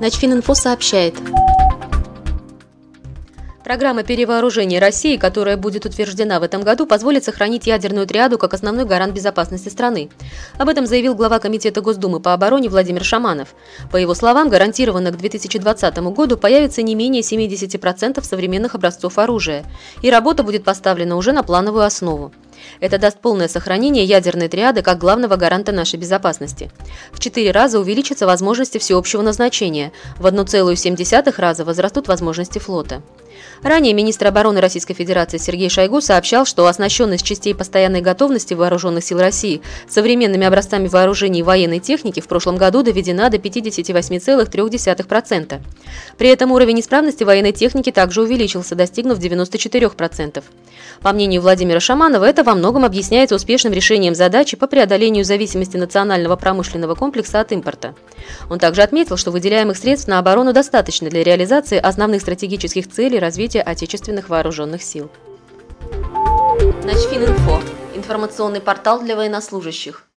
Начфининфо сообщает. Программа перевооружения России, которая будет утверждена в этом году, позволит сохранить ядерную триаду как основной гарант безопасности страны. Об этом заявил глава Комитета Госдумы по обороне Владимир Шаманов. По его словам, гарантированно к 2020 году появится не менее 70% современных образцов оружия, и работа будет поставлена уже на плановую основу. Это даст полное сохранение ядерной триады как главного гаранта нашей безопасности. В четыре раза увеличатся возможности всеобщего назначения, в 1,7 раза возрастут возможности флота. Ранее министр обороны Российской Федерации Сергей Шойгу сообщал, что оснащенность частей постоянной готовности Вооруженных сил России современными образцами вооружений и военной техники в прошлом году доведена до 58,3%. При этом уровень исправности военной техники также увеличился, достигнув 94%. По мнению Владимира Шаманова, это во многом объясняется успешным решением задачи по преодолению зависимости национального промышленного комплекса от импорта. Он также отметил, что выделяемых средств на оборону достаточно для реализации основных стратегических целей развития отечественных вооруженных сил. Начфининфо – информационный портал для военнослужащих.